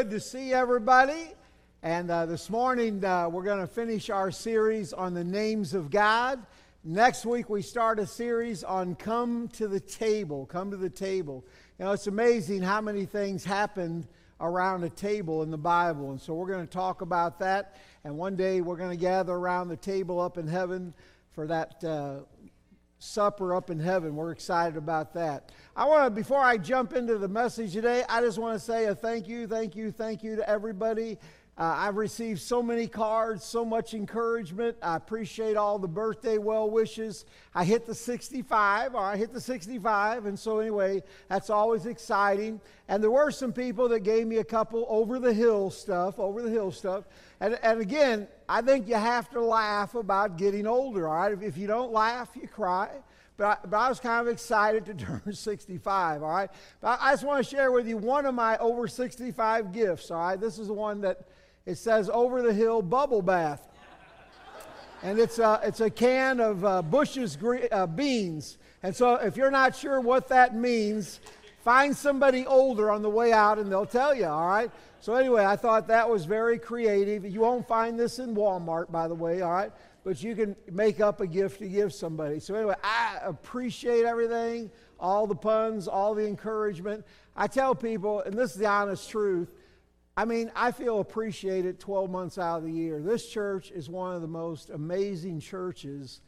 good to see everybody. And uh, this morning, uh, we're going to finish our series on the names of God. Next week, we start a series on Come to the Table. Come to the Table. You know, it's amazing how many things happened around a table in the Bible. And so we're going to talk about that. And one day, we're going to gather around the table up in heaven for that uh, supper up in heaven. We're excited about that. I want to, before I jump into the message today, I just want to say a thank you, thank you, thank you to everybody. Uh, I've received so many cards, so much encouragement. I appreciate all the birthday well wishes. I hit the 65, or I hit the 65, and so anyway, that's always exciting. And there were some people that gave me a couple over the hill stuff, over the hill stuff. And, and again, I think you have to laugh about getting older, all right? If, if you don't laugh, you cry. But I, but I, was kind of excited to turn 65, all right? But I, just want to share with you one of my over 65 gifts, all right? This is the one that it says Over the Hill Bubble Bath. And it's a, it's a can of uh, Bush's uh, beans. And so if you're not sure what that means, find somebody older on the way out and they'll tell you, all right? So, anyway, I thought that was very creative. You won't find this in Walmart, by the way, all right? But you can make up a gift to give somebody. So, anyway, I appreciate everything, all the puns, all the encouragement. I tell people, and this is the honest truth, I mean, I feel appreciated 12 months out of the year. This church is one of the most amazing churches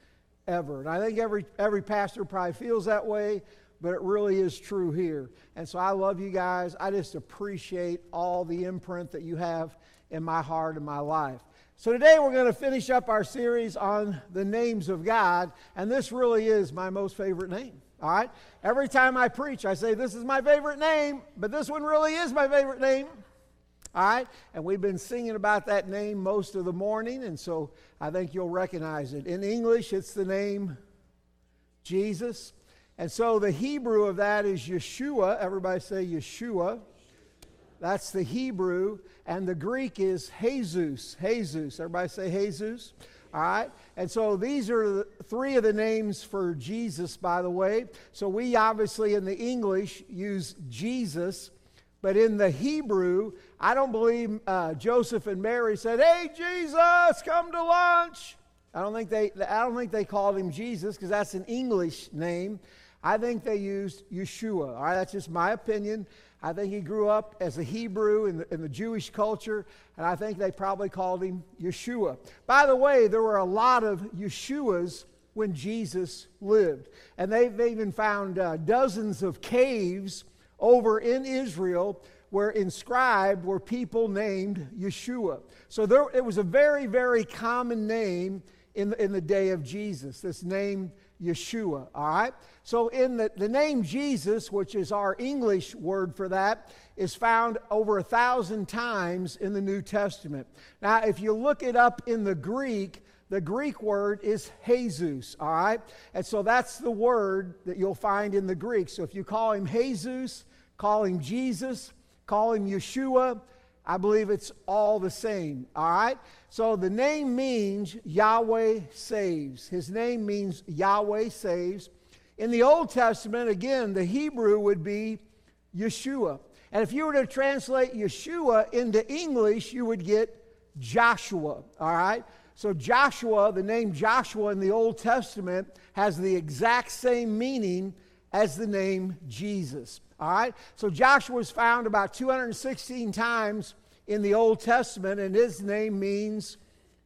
ever. And I think every, every pastor probably feels that way but it really is true here. And so I love you guys. I just appreciate all the imprint that you have in my heart and my life. So today we're going to finish up our series on the names of God, and this really is my most favorite name. All right? Every time I preach, I say, This is my favorite name, but this one really is my favorite name. All right? And we've been singing about that name most of the morning, and so I think you'll recognize it. In English, it's the name Jesus. And so the Hebrew of that is Yeshua. Everybody say Yeshua. That's the Hebrew. And the Greek is Jesus. Jesus. Everybody say Jesus. All right. And so these are three of the names for Jesus, by the way. So we obviously in the English use Jesus. But in the Hebrew, I don't believe uh, Joseph and Mary said, Hey, Jesus, come to lunch. I don't think they, I don't think they called him Jesus because that's an English name. I think they used Yeshua. All right, that's just my opinion. I think he grew up as a Hebrew in the, in the Jewish culture, and I think they probably called him Yeshua. By the way, there were a lot of Yeshuas when Jesus lived. And they've even found uh, dozens of caves over in Israel where inscribed were people named Yeshua. So there, it was a very, very common name in, in the day of Jesus, this name Yeshua. All right? So, in the, the name Jesus, which is our English word for that, is found over a thousand times in the New Testament. Now, if you look it up in the Greek, the Greek word is Jesus, all right? And so that's the word that you'll find in the Greek. So if you call him Jesus, call him Jesus, call him Yeshua, I believe it's all the same, all right? So the name means Yahweh saves. His name means Yahweh saves. In the Old Testament, again, the Hebrew would be Yeshua. And if you were to translate Yeshua into English, you would get Joshua, all right? So Joshua, the name Joshua in the Old Testament, has the exact same meaning as the name Jesus. All right? So Joshua is found about 216 times in the Old Testament, and his name means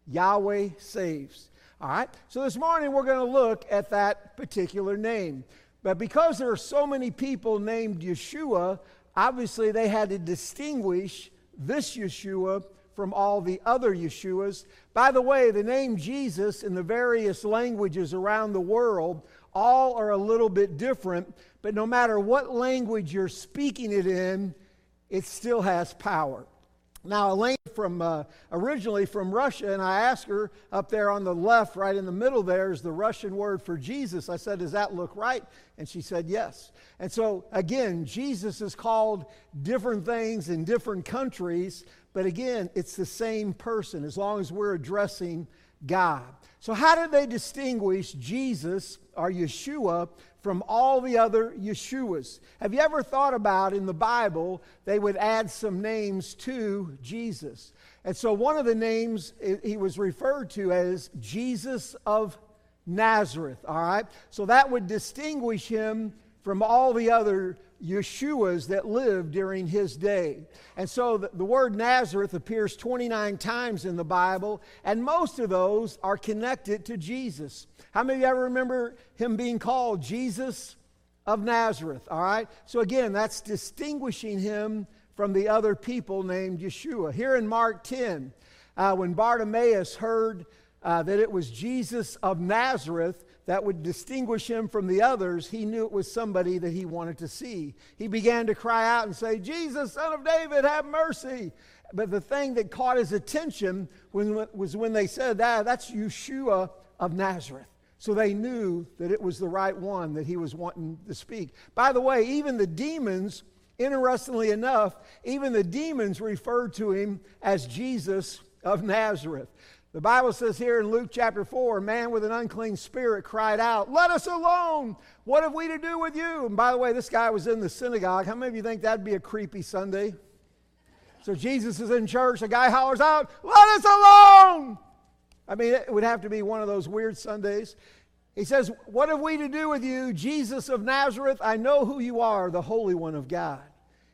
Yahweh saves. All right? So this morning we're going to look at that particular name. But because there are so many people named Yeshua, obviously they had to distinguish this Yeshua from all the other Yeshuas. By the way, the name Jesus in the various languages around the world all are a little bit different, but no matter what language you're speaking it in, it still has power. Now, Elaine from uh, originally from Russia, and I asked her up there on the left, right in the middle there, is the Russian word for Jesus. I said, Does that look right? And she said, Yes. And so, again, Jesus is called different things in different countries, but again, it's the same person as long as we're addressing God. So, how did they distinguish Jesus or Yeshua from all the other Yeshuas? Have you ever thought about in the Bible they would add some names to Jesus? And so, one of the names he was referred to as Jesus of Nazareth, all right? So, that would distinguish him from all the other Yeshuas that lived during his day. And so the, the, word Nazareth appears 29 times in the Bible, and most of those are connected to Jesus. How many of you ever remember him being called Jesus of Nazareth? All right? So again, that's distinguishing him from the other people named Yeshua. Here in Mark 10, uh, when Bartimaeus heard uh, that it was Jesus of Nazareth, that would distinguish him from the others, he knew it was somebody that he wanted to see. He began to cry out and say, Jesus, son of David, have mercy. But the thing that caught his attention was when they said, ah, that's Yeshua of Nazareth. So they knew that it was the right one that he was wanting to speak. By the way, even the demons, interestingly enough, even the demons referred to him as Jesus of Nazareth. The Bible says here in Luke chapter 4 a man with an unclean spirit cried out, Let us alone! What have we to do with you? And by the way, this guy was in the synagogue. How many of you think that'd be a creepy Sunday? So Jesus is in church, a guy hollers out, Let us alone! I mean, it would have to be one of those weird Sundays. He says, What have we to do with you, Jesus of Nazareth? I know who you are, the Holy One of God.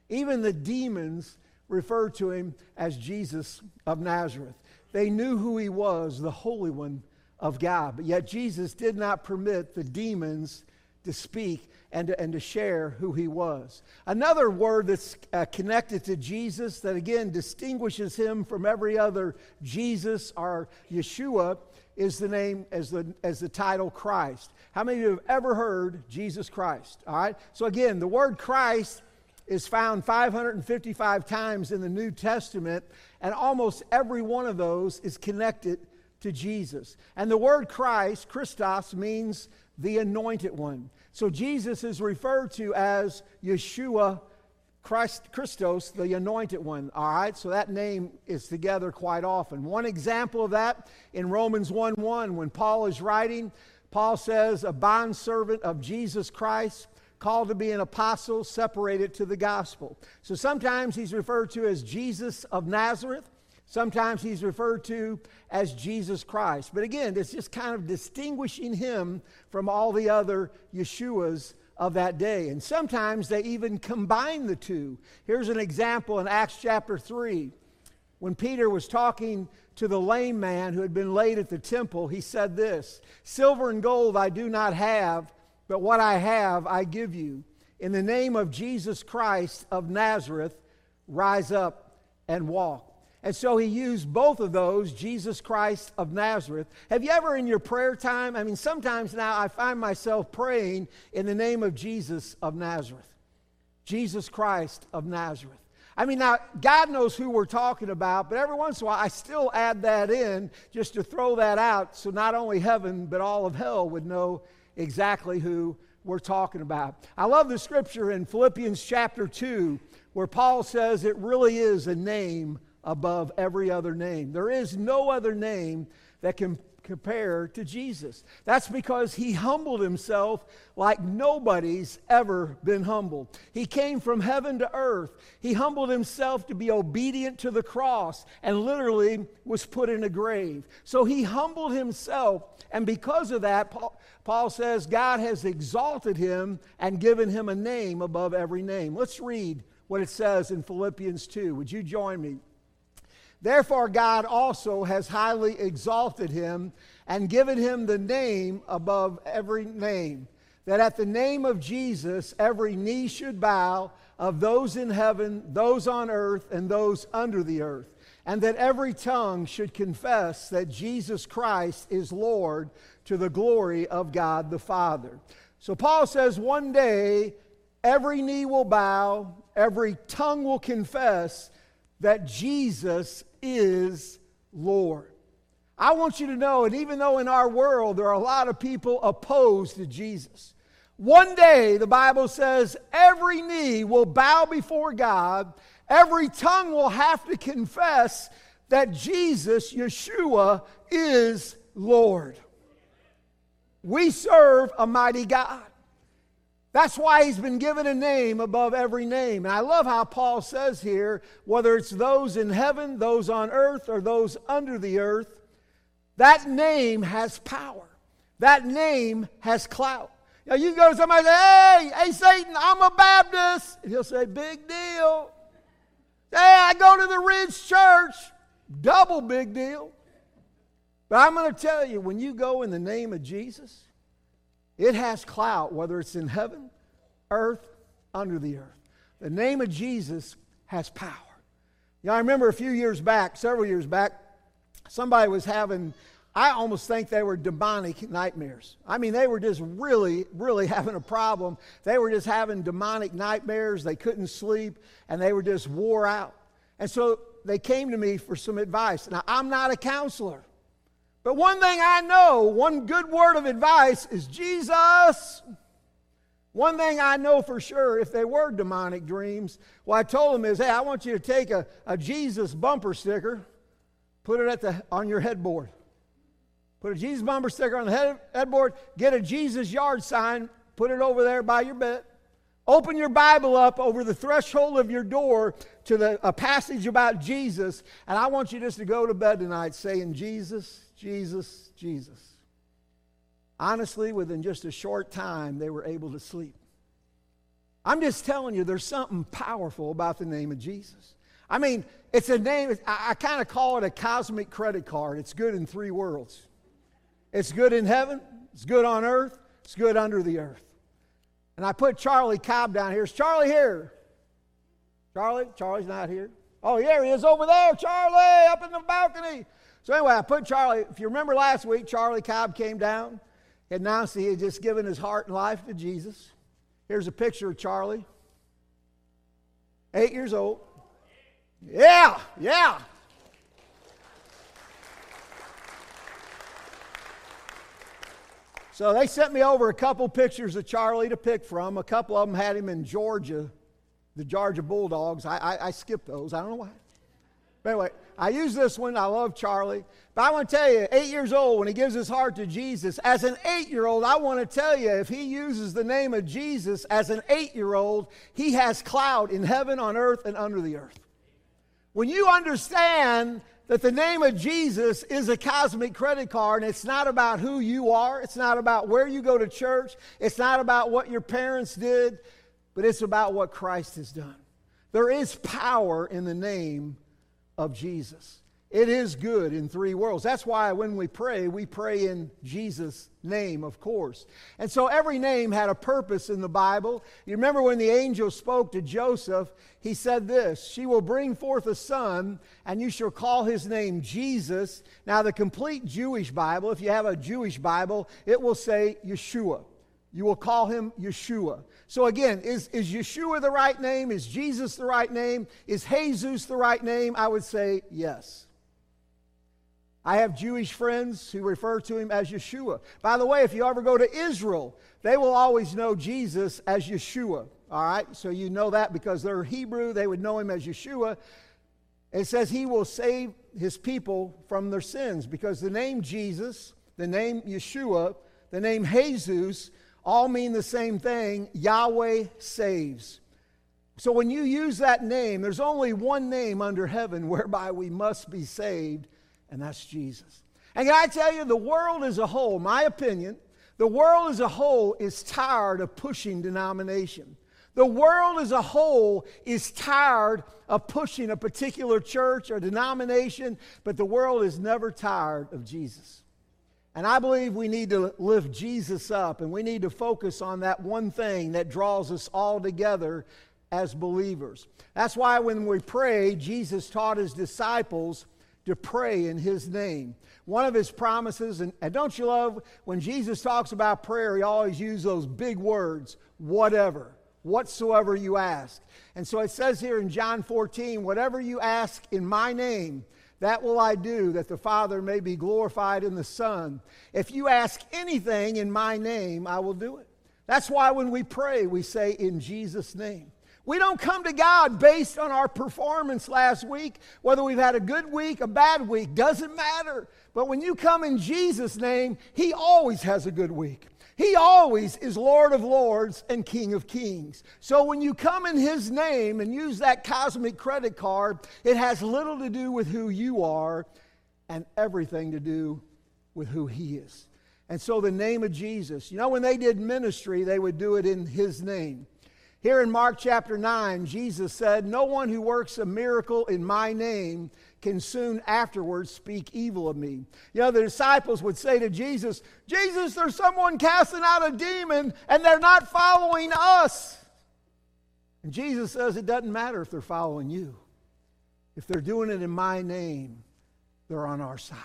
Even the demons refer to him as Jesus of Nazareth. They knew who he was, the Holy One of God. But yet Jesus did not permit the demons to speak and to, and to share who he was. Another word that's uh, connected to Jesus that again distinguishes him from every other Jesus or Yeshua is the name as the as the title Christ. How many of you have ever heard Jesus Christ? All right. So again, the word Christ is found 555 times in the New Testament, and almost every one of those is connected to Jesus. And the word Christ, Christos, means the anointed one. So Jesus is referred to as Yeshua Christ, Christos, the anointed one. All right, so that name is together quite often. One example of that in Romans 1 1, when Paul is writing, Paul says, A bondservant of Jesus Christ called to be an apostle, separated to the gospel. So sometimes he's referred to as Jesus of Nazareth. Sometimes he's referred to as Jesus Christ. But again, it's just kind of distinguishing him from all the other Yeshuas of that day. And sometimes they even combine the two. Here's an example in Acts chapter 3. When Peter was talking to the lame man who had been laid at the temple, he said this Silver and gold I do not have but what I have, I give you. In the name of Jesus Christ of Nazareth, rise up and walk. And so he used both of those, Jesus Christ of Nazareth. Have you ever in your prayer time? I mean, sometimes now I find myself praying in the name of Jesus of Nazareth. Jesus Christ of Nazareth. I mean, now, God knows who we're talking about, but every once in a while I still add that in just to throw that out so not only heaven, but all of hell would know exactly who we're talking about. I love the scripture in Philippians chapter 2 where Paul says it really is a name above every other name. There is no other name that can compare to Jesus. That's because he humbled himself like nobody's ever been humbled. He came from heaven to earth. He humbled himself to be obedient to the cross and literally was put in a grave. So he humbled himself, and because of that, Paul, Paul says God has exalted him and given him a name above every name. Let's read what it says in Philippians 2. Would you join me? Therefore, God also has highly exalted him and given him the name above every name, that at the name of Jesus every knee should bow of those in heaven, those on earth, and those under the earth, and that every tongue should confess that Jesus Christ is Lord to the glory of God the Father. So Paul says one day every knee will bow, every tongue will confess that Jesus is Lord. I want you to know, and even though in our world there are a lot of people opposed to Jesus, one day the Bible says every knee will bow before God, every tongue will have to confess that Jesus, Yeshua, is Lord. We serve a mighty God. That's why he's been given a name above every name. And I love how Paul says here whether it's those in heaven, those on earth, or those under the earth, that name has power. That name has clout. Now you go to somebody and say, Hey, hey, Satan, I'm a Baptist. And he'll say, Big deal. Hey, I go to the Ridge Church. Double big deal. But I'm going to tell you, when you go in the name of Jesus, it has clout, whether it's in heaven, earth, under the earth. The name of Jesus has power. You know, I remember a few years back, several years back, somebody was having, I almost think they were demonic nightmares. I mean, they were just really, really having a problem. They were just having demonic nightmares. They couldn't sleep, and they were just wore out. And so they came to me for some advice. Now, I'm not a counselor. But one thing I know, one good word of advice is Jesus. One thing I know for sure, if they were demonic dreams, what I told them is, hey, I want you to take a, a Jesus bumper sticker, put it at the, on your headboard. Put a Jesus bumper sticker on the head, headboard, get a Jesus yard sign, put it over there by your bed. Open your Bible up over the threshold of your door to the, a passage about Jesus, and I want you just to go to bed tonight saying, Jesus, Jesus, Jesus. Honestly, within just a short time, they were able to sleep. I'm just telling you, there's something powerful about the name of Jesus. I mean, it's a name, I, kind of call it a cosmic credit card. It's good in three worlds it's good in heaven, it's good on earth, it's good under the earth. And I put Charlie Cobb down here. Is Charlie here? Charlie? Charlie's not here. Oh, yeah, he is over there, Charlie, up in the balcony. So anyway, I put Charlie, if you remember last week, Charlie Cobb came down, and announced he had just given his heart and life to Jesus. Here's a picture of Charlie. Eight years old. Yeah, yeah. So they sent me over a couple pictures of Charlie to pick from. A couple of them had him in Georgia, the Georgia Bulldogs. I, I, I skipped those. I don't know why. But anyway, I use this one. I love Charlie. But I want to tell you, eight years old, when he gives his heart to Jesus, as an eight year old, I want to tell you, if he uses the name of Jesus as an eight year old, he has cloud in heaven, on earth, and under the earth. When you understand that the name of Jesus is a cosmic credit card, and it's not about who you are, it's not about where you go to church, it's not about what your parents did, but it's about what Christ has done. There is power in the name of Jesus. It is good in three worlds. That's why when we pray, we pray in Jesus' name, of course. And so every name had a purpose in the Bible. You remember when the angel spoke to Joseph, he said this She will bring forth a son, and you shall call his name Jesus. Now, the complete Jewish Bible, if you have a Jewish Bible, it will say Yeshua. You will call him Yeshua. So again, is, is Yeshua the right name? Is Jesus the right name? Is Jesus the right name? I would say yes. I have Jewish friends who refer to him as Yeshua. By the way, if you ever go to Israel, they will always know Jesus as Yeshua. All right? So you know that because they're Hebrew, they would know him as Yeshua. It says he will save his people from their sins because the name Jesus, the name Yeshua, the name Jesus all mean the same thing Yahweh saves. So when you use that name, there's only one name under heaven whereby we must be saved, and that's Jesus. And can I tell you, the world as a whole, my opinion, the world as a whole is tired of pushing denomination. The world as a whole is tired of pushing a particular church or denomination, but the world is never tired of Jesus. And I believe we need to lift Jesus up and we need to focus on that one thing that draws us all together as believers. That's why when we pray, Jesus taught his disciples to pray in his name. One of his promises, and, and, don't you love when Jesus talks about prayer, he always uses those big words, whatever, whatsoever you ask. And so it says here in John 14, whatever you ask in my name, that will I do, that the Father may be glorified in the Son. If you ask anything in my name, I will do it. That's why when we pray, we say, in Jesus' name. We don't come to God based on our performance last week, whether we've had a good week, a bad week, doesn't matter. But when you come in Jesus' name, He always has a good week. He always is Lord of Lords and King of Kings. So when you come in His name and use that cosmic credit card, it has little to do with who you are and everything to do with who He is. And so the name of Jesus, you know, when they did ministry, they would do it in His name. Here in Mark chapter 9, Jesus said, No one who works a miracle in my name can soon afterwards speak evil of me. You know, the disciples would say to Jesus, Jesus, there's someone casting out a demon and they're not following us. And Jesus says, It doesn't matter if they're following you. If they're doing it in my name, they're on our side.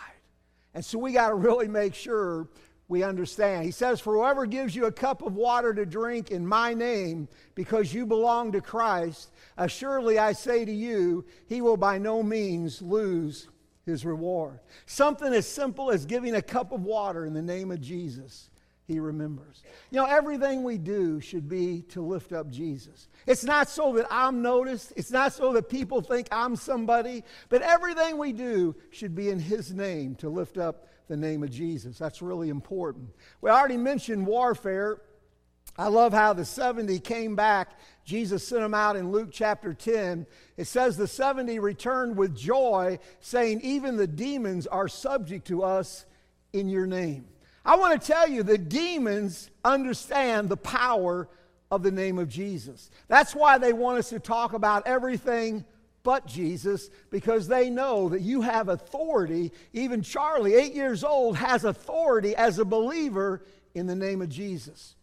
And so we got to really make sure we understand. He says, For whoever gives you a cup of water to drink in my name, because you belong to Christ, assuredly I say to you, he will by no means lose his reward. Something as simple as giving a cup of water in the name of Jesus, he remembers. You know, everything we do should be to lift up Jesus. It's not so that I'm noticed, it's not so that people think I'm somebody, but everything we do should be in his name to lift up the name of Jesus. That's really important. We already mentioned warfare. I love how the 70 came back. Jesus sent them out in Luke chapter 10. It says the 70 returned with joy, saying, Even the demons are subject to us in your name. I want to tell you, the demons understand the power of the name of Jesus. That's why they want us to talk about everything but Jesus because they know that you have authority. Even Charlie, eight years old, has authority as a believer in the name of Jesus.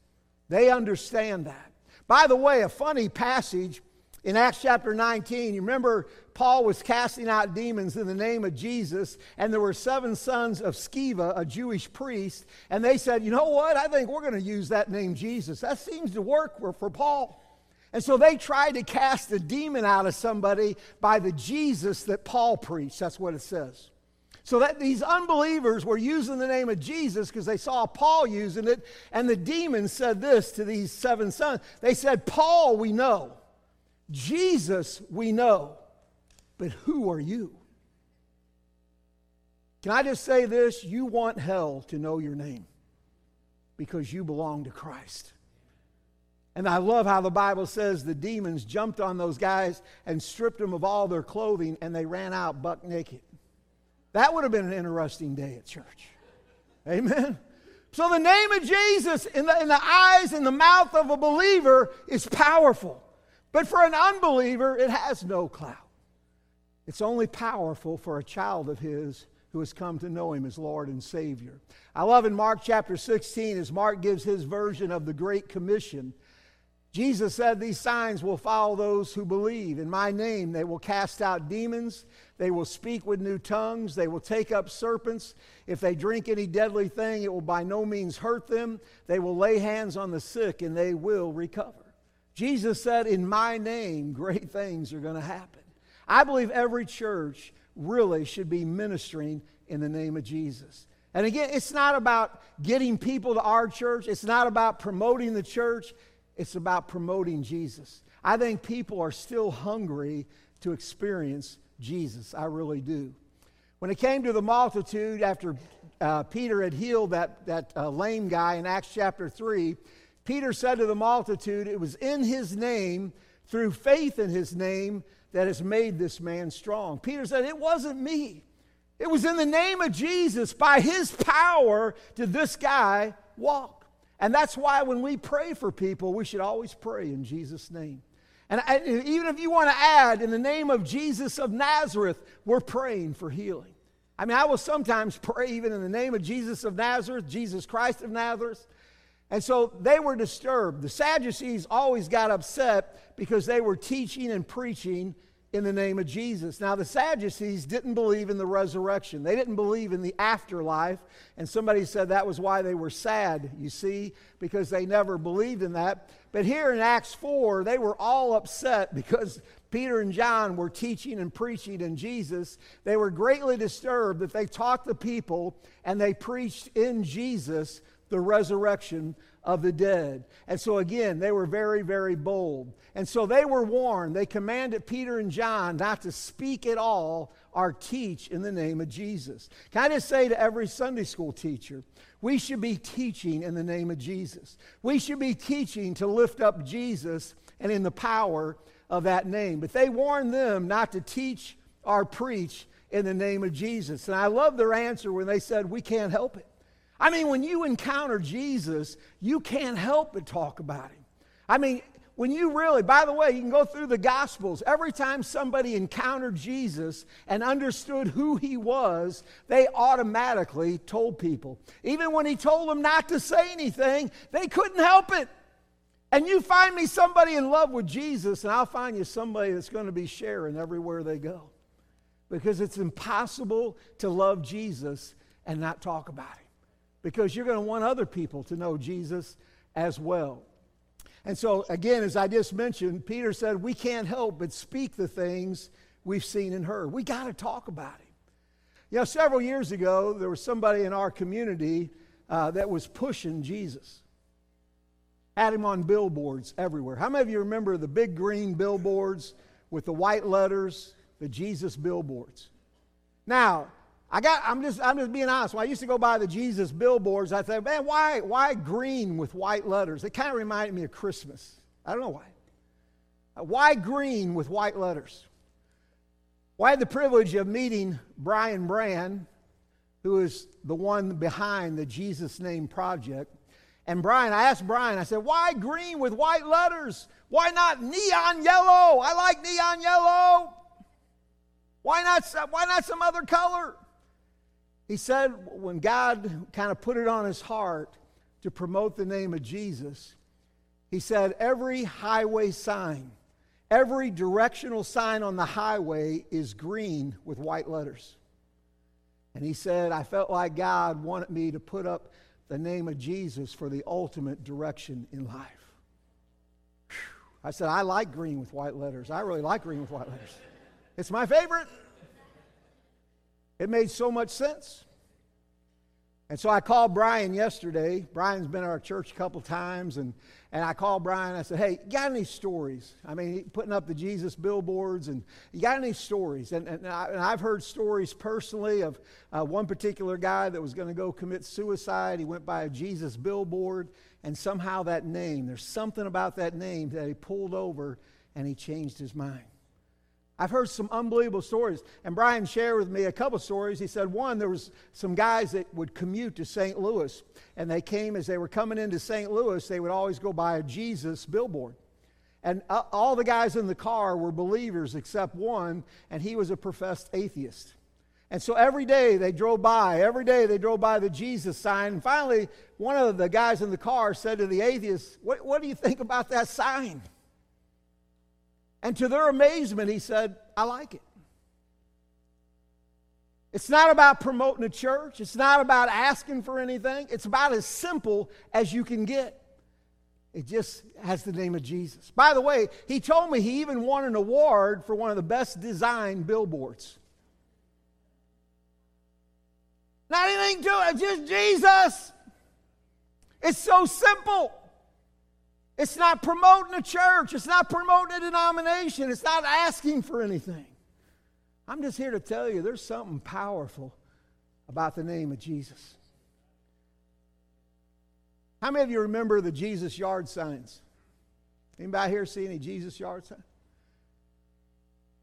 They understand that. By the way, a funny passage in Acts chapter 19, you remember Paul was casting out demons in the name of Jesus, and there were seven sons of Sceva, a Jewish priest, and they said, You know what? I think we're going to use that name Jesus. That seems to work for, for Paul. And so they tried to cast a demon out of somebody by the Jesus that Paul preached. That's what it says. So that these unbelievers were using the name of Jesus because they saw Paul using it, and the demons said this to these seven sons. They said, Paul, we know. Jesus, we know. But who are you? Can I just say this? You want hell to know your name because you belong to Christ. And I love how the Bible says the demons jumped on those guys and stripped them of all their clothing and they ran out buck naked. That would have been an interesting day at church. Amen. So the name of Jesus in the, in the eyes and the mouth of a believer is powerful. But for an unbeliever, it has no clout. It's only powerful for a child of his who has come to know him as Lord and Savior. I love in Mark chapter 16, as Mark gives his version of the Great Commission, Jesus said, These signs will follow those who believe. In my name, they will cast out demons. They will speak with new tongues. They will take up serpents. If they drink any deadly thing, it will by no means hurt them. They will lay hands on the sick and they will recover. Jesus said, In my name, great things are going to happen. I believe every church really should be ministering in the name of Jesus. And again, it's not about getting people to our church, it's not about promoting the church. It's about promoting Jesus. I think people are still hungry to experience Jesus. I really do. When it came to the multitude, after uh, Peter had healed that, that uh, lame guy in Acts chapter 3, Peter said to the multitude, It was in his name, through faith in his name, that has made this man strong. Peter said, It wasn't me. It was in the name of Jesus. By his power did this guy walk. And that's why when we pray for people, we should always pray in Jesus' name. And even if you want to add, in the name of Jesus of Nazareth, we're praying for healing. I mean, I will sometimes pray even in the name of Jesus of Nazareth, Jesus Christ of Nazareth. And so they were disturbed. The Sadducees always got upset because they were teaching and preaching in the name of Jesus. Now, the Sadducees didn't believe in the resurrection, they didn't believe in the afterlife. And somebody said that was why they were sad, you see, because they never believed in that. But here in Acts 4, they were all upset because Peter and John were teaching and preaching in Jesus. They were greatly disturbed that they taught the people and they preached in Jesus the resurrection of the dead. And so, again, they were very, very bold. And so they were warned. They commanded Peter and John not to speak at all or teach in the name of Jesus. Can I just say to every Sunday school teacher, we should be teaching in the name of Jesus. We should be teaching to lift up Jesus and in the power of that name. But they warned them not to teach or preach in the name of Jesus. And I love their answer when they said, We can't help it. I mean, when you encounter Jesus, you can't help but talk about him. I mean, when you really, by the way, you can go through the Gospels. Every time somebody encountered Jesus and understood who he was, they automatically told people. Even when he told them not to say anything, they couldn't help it. And you find me somebody in love with Jesus, and I'll find you somebody that's going to be sharing everywhere they go. Because it's impossible to love Jesus and not talk about him. Because you're going to want other people to know Jesus as well. And so, again, as I just mentioned, Peter said, we can't help but speak the things we've seen and heard. We got to talk about him. You know, several years ago, there was somebody in our community uh, that was pushing Jesus had him on billboards everywhere. How many of you remember the big green billboards with the white letters, the Jesus billboards? Now, I got, I'm just, I'm just being honest. When I used to go by the Jesus billboards, I thought, man, why, why green with white letters? It kind of reminded me of Christmas. I don't know why. Why green with white letters? Well, I had the privilege of meeting Brian Brand, who is the one behind the Jesus Name Project. And Brian, I asked Brian, I said, why green with white letters? Why not neon yellow? I like neon yellow. Why not, why not some other color? He said, when God kind of put it on his heart to promote the name of Jesus, he said, every highway sign, every directional sign on the highway is green with white letters. And he said, I felt like God wanted me to put up the name of Jesus for the ultimate direction in life. Whew. I said, I like green with white letters. I really like green with white letters. It's my favorite. It made so much sense. And so I called Brian yesterday. Brian's been at our church a couple times, and, and I called Brian. I said, Hey, you got any stories? I mean, putting up the Jesus billboards, and you got any stories? And, and, I, have heard stories personally of uh, one particular guy that was going to go commit suicide. He went by a Jesus billboard, and somehow that name, there's something about that name that he pulled over and he changed his mind. I've heard some unbelievable stories. And Brian shared with me a couple stories. He said, one, there was some guys that would commute to St. Louis, and they came as they were coming into St. Louis, they would always go by a Jesus billboard. And all the guys in the car were believers except one, and he was a professed atheist. And so every day they drove by, every day they drove by the Jesus sign. And finally, one of the guys in the car said to the atheist, What, what do you think about that sign? And to their amazement, he said, I like it. It's not about promoting a church. It's not about asking for anything. It's about as simple as you can get. It just has the name of Jesus. By the way, he told me he even won an award for one of the best designed billboards. Not anything to it, just Jesus. It's so simple. It's not promoting a church. It's not promoting a denomination. It's not asking for anything. I'm just here to tell you there's something powerful about the name of Jesus. How many of you remember the Jesus yard signs? Anybody here see any Jesus yard signs?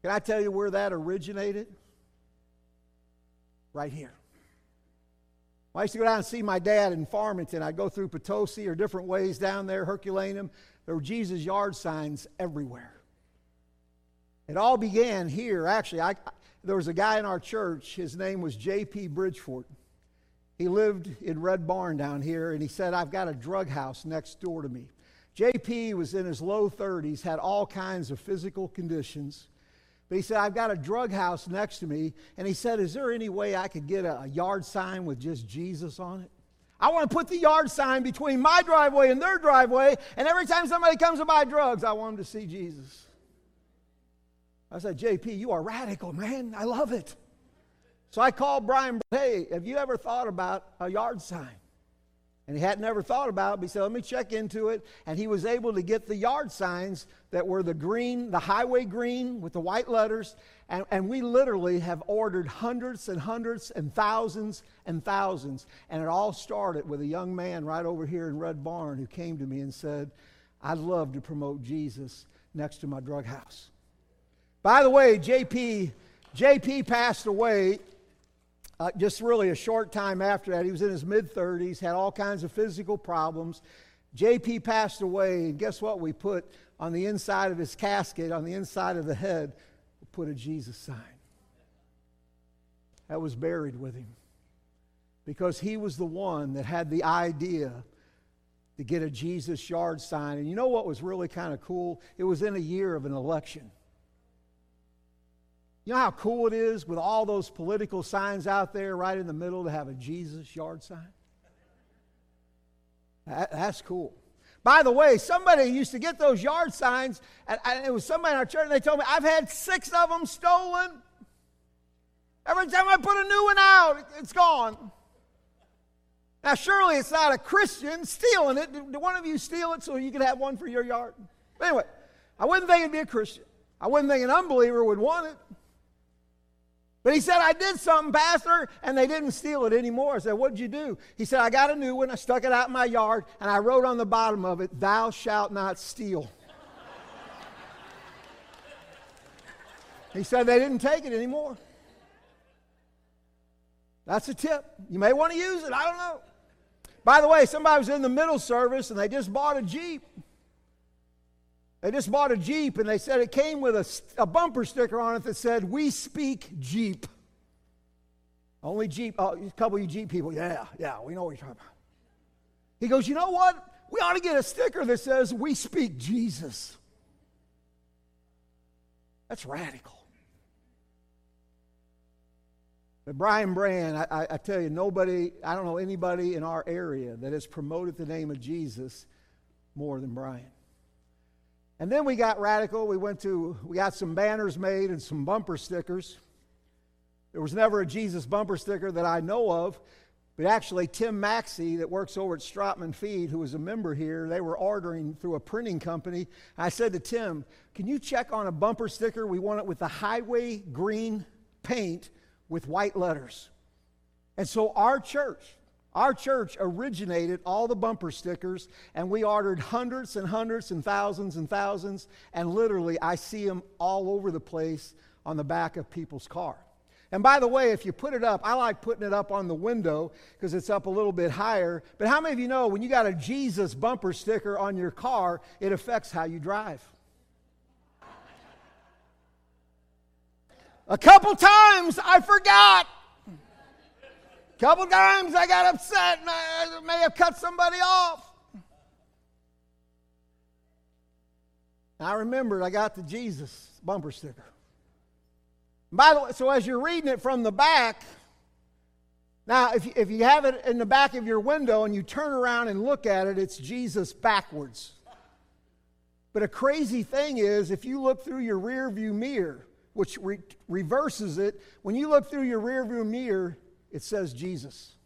Can I tell you where that originated? Right here. I used to go down and see my dad in Farmington. I'd go through Potosi or different ways down there, Herculaneum. There were Jesus yard signs everywhere. It all began here. Actually, I, there was a guy in our church. His name was J.P. Bridgeford. He lived in Red Barn down here, and he said, I've got a drug house next door to me. JP was in his low 30s, had all kinds of physical conditions. But he said, I've got a drug house next to me. And he said, Is there any way I could get a, yard sign with just Jesus on it? I want to put the yard sign between my driveway and their driveway. And every time somebody comes to buy drugs, I want them to see Jesus. I said, JP, you are radical, man. I love it. So I called Brian, hey, have you ever thought about a yard sign? And he had never thought about it, but he said, let me check into it. And he was able to get the yard signs that were the green, the highway green with the white letters. And, and we literally have ordered hundreds and hundreds and thousands and thousands. And it all started with a young man right over here in Red Barn who came to me and said, I'd love to promote Jesus next to my drug house. By the way, JP, JP passed away uh, just really a short time after that, he was in his mid 30s, had all kinds of physical problems. JP passed away, and guess what? We put on the inside of his casket, on the inside of the head, we put a Jesus sign. That was buried with him because he was the one that had the idea to get a Jesus yard sign. And you know what was really kind of cool? It was in a year of an election. You know how cool it is with all those political signs out there right in the middle to have a Jesus yard sign? That, that's cool. By the way, somebody used to get those yard signs, and, and, it was somebody in our church, and they told me, I've had six of them stolen. Every time I put a new one out, it's gone. Now, surely it's not a Christian stealing it. Do one of you steal it so you can have one for your yard? But anyway, I wouldn't think it'd be a Christian. I wouldn't think an unbeliever would want it. But he said, I did something, Pastor, and they didn't steal it anymore. I said, What'd you do? He said, I got a new one. I stuck it out in my yard, and I wrote on the bottom of it, Thou shalt not steal. he said, They didn't take it anymore. That's a tip. You may want to use it. I don't know. By the way, somebody was in the middle service and they just bought a Jeep. They just bought a Jeep and they said it came with a, a bumper sticker on it that said, We speak Jeep. Only Jeep, oh, a couple of you Jeep people, yeah, yeah, we know what you're talking about. He goes, You know what? We ought to get a sticker that says, We speak Jesus. That's radical. But Brian Brand, I, I, I, tell you, nobody, I don't know anybody in our area that has promoted the name of Jesus more than Brian. And then we got radical. We went to, we got some banners made and some bumper stickers. There was never a Jesus bumper sticker that I know of, but actually, Tim Maxey, that works over at Stratman Feed, who was a member here, they were ordering through a printing company. I said to Tim, Can you check on a bumper sticker? We want it with the highway green paint with white letters. And so, our church, our church originated all the bumper stickers, and we ordered hundreds and hundreds and thousands and thousands, and literally, I see them all over the place on the back of people's car. And by the way, if you put it up, I like putting it up on the window because it's up a little bit higher. But how many of you know when you got a Jesus bumper sticker on your car, it affects how you drive? A couple times I forgot. Couple times I got upset and I may have cut somebody off. I remembered I got the Jesus bumper sticker. By the way, so as you're reading it from the back, now if you, if you have it in the back of your window and you turn around and look at it, it's Jesus backwards. But a crazy thing is, if you look through your rear view mirror, which re- reverses it, when you look through your rear view mirror, it says Jesus.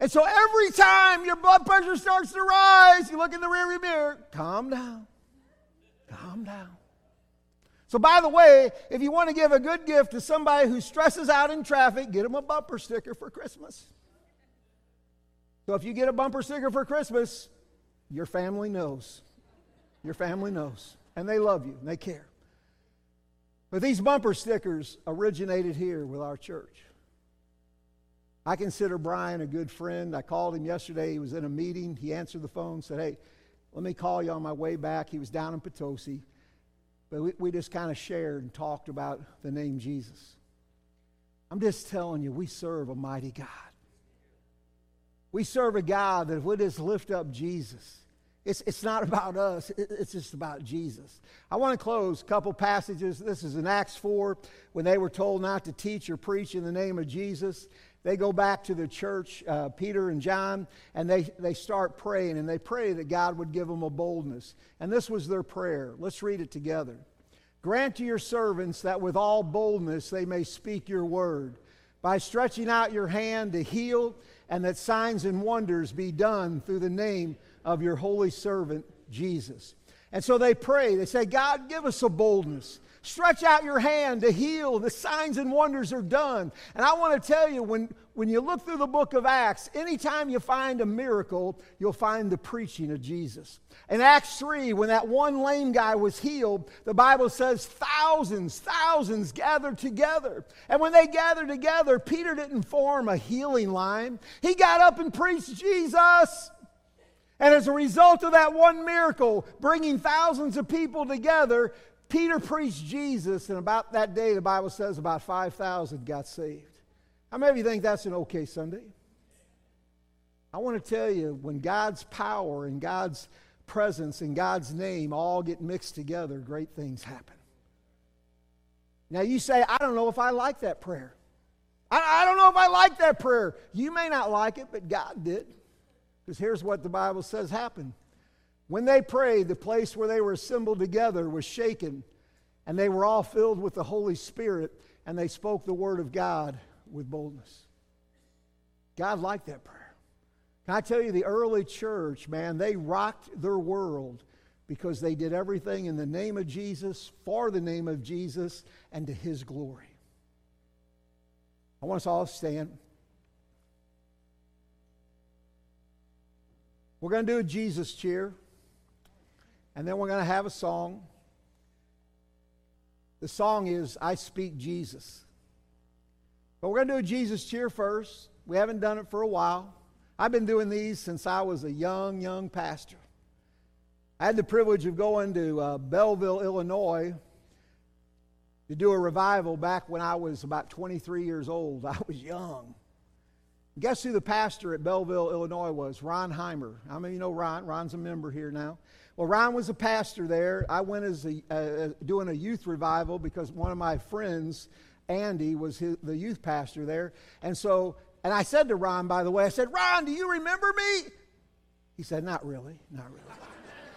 And so every time your blood pressure starts to rise, you look in the rearview mirror, calm down. Calm down. So, by the way, if you want to give a good gift to somebody who stresses out in traffic, get them a bumper sticker for Christmas. So, if you get a bumper sticker for Christmas, your family knows. Your family knows. And they love you and they care. But these bumper stickers originated here with our church. I consider Brian a good friend. I called him yesterday. He was in a meeting. He answered the phone, said, Hey, let me call you on my way back. He was down in Potosi. But we, we just kind of shared and talked about the name Jesus. I'm just telling you, we serve a mighty God. We serve a God that if we just lift up Jesus, it's, it's not about us, it's just about Jesus. I want to close a couple passages. This is in Acts 4 when they were told not to teach or preach in the name of Jesus. They go back to the church, uh, Peter and John, and they, they start praying, and they pray that God would give them a boldness. And this was their prayer. Let's read it together. Grant to your servants that with all boldness they may speak your word, by stretching out your hand to heal and that signs and wonders be done through the name of your holy servant, Jesus. And so they pray. They say, God, give us a boldness. Stretch out your hand to heal. The signs and wonders are done. And I want to tell you, when, when you look through the book of Acts, anytime you find a miracle, you'll find the preaching of Jesus. In Acts 3, when that one lame guy was healed, the Bible says thousands, thousands gathered together. And when they gathered together, Peter didn't form a healing line. He got up and preached Jesus. And as a result of that one miracle, bringing thousands of people together, Peter preached Jesus, and about that day, the Bible says about 5,000 got saved. How many of you think that's an okay Sunday? I want to tell you, when God's power and God's presence and God's name all get mixed together, great things happen. Now, you say, I don't know if I like that prayer. I, I don't know if I like that prayer. You may not like it, but God did. Because here's what the Bible says happened. When they prayed, the place where they were assembled together was shaken, and they were all filled with the Holy Spirit, and they spoke the word of God with boldness. God liked that prayer. Can I tell you, the early church, man, they rocked their world because they did everything in the name of Jesus, for the name of Jesus, and to his glory. I want us all to stand. We're going to do a Jesus cheer, and then we're going to have a song. The song is I Speak Jesus. But we're going to do a Jesus cheer first. We haven't done it for a while. I've been doing these since I was a young, young pastor. I had the privilege of going to uh, Belleville, Illinois to do a revival back when I was about 23 years old. I was young. Guess who the pastor at Belleville, Illinois was? Ron Heimer. How many of you know Ron? Ron's a member here now. Well, Ron was a pastor there. I went as a, doing a youth revival because one of my friends, Andy, was his, the youth pastor there. And so, and I said to Ron, by the way, I said, Ron, do you remember me? He said, Not really, not really.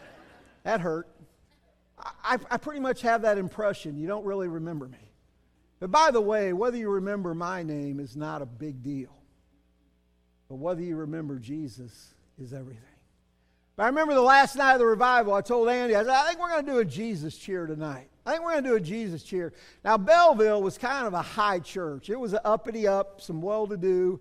that hurt. I, I pretty much have that impression. You don't really remember me. But by the way, whether you remember my name is not a big deal. But whether you remember Jesus is everything. But I remember the last night of the revival, I told Andy, I said, I think we're going to do a Jesus cheer tonight. I think we're going to do a Jesus cheer. Now, Belleville was kind of a high church. It was an uppity up, some well to do.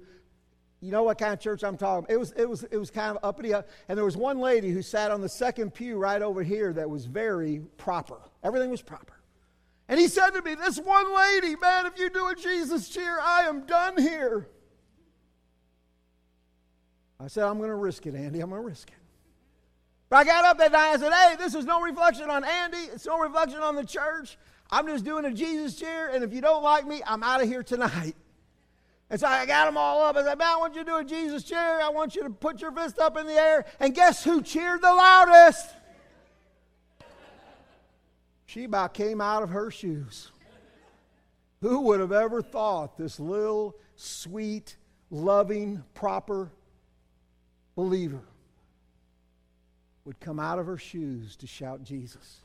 You know what kind of church I'm talking about? It was, it, was, it was kind of uppity up. And there was one lady who sat on the second pew right over here that was very proper. Everything was proper. And he said to me, This one lady, man, if you do a Jesus cheer, I am done here. I said, I'm going to risk it, Andy. I'm going to risk it. But I got up that night and said, hey, this is no reflection on Andy. It's no reflection on the church. I'm just doing a Jesus cheer, and if you don't like me, I'm out of here tonight. And so I got them all up. I said, man, I want you to do a Jesus cheer. I want you to put your fist up in the air. And guess who cheered the loudest? She about came out of her shoes. Who would have ever thought this little, sweet, loving, proper believer would come out of her shoes to shout Jesus.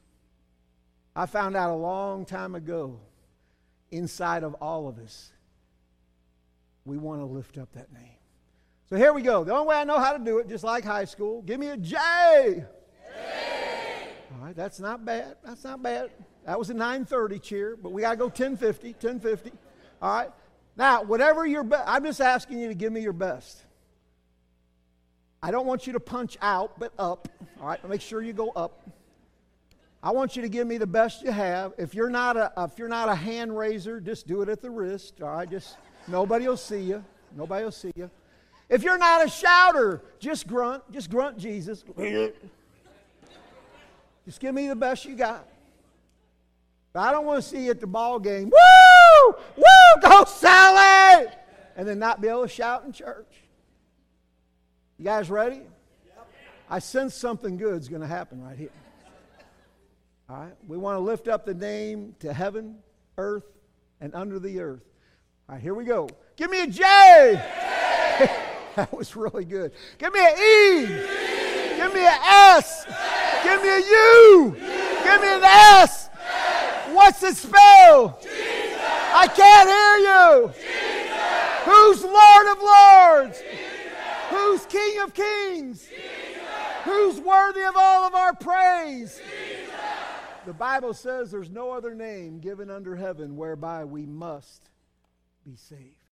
I found out a long time ago, inside of all of us, we want to lift up that name. So here we go. The only way I know how to do it, just like high school, give me a J. J. All right, that's not bad. That's not bad. That was a 930 cheer, but we got to go 1050, 1050. All right. Now, whatever your best, I'm just asking you to give me your best. I don't want you to punch out, but up. All right, make sure you go up. I want you to give me the best you have. If you're not a if you're not a hand raiser, just do it at the wrist. All right, just nobody will see you. Nobody will see you. If you're not a shouter, just grunt. Just grunt Jesus. just give me the best you got. But I don't want to see you at the ball game. Woo! Woo! Go Sally! And then not be able to shout in church. You guys ready? I sense something good is going to happen right here. All right? We want to lift up the name to heaven, earth, and under the earth. All right, here we go. Give me a J. that was really good. Give me an E. e. Give me an S. S. Give me a U. U. Give me an S. S. What's it spell? Jesus. I can't hear you. Jesus. Who's Lord of Lords? Jesus. Who's King of Kings? Who's worthy of all of our praise? The Bible says there's no other name given under heaven whereby we must be saved.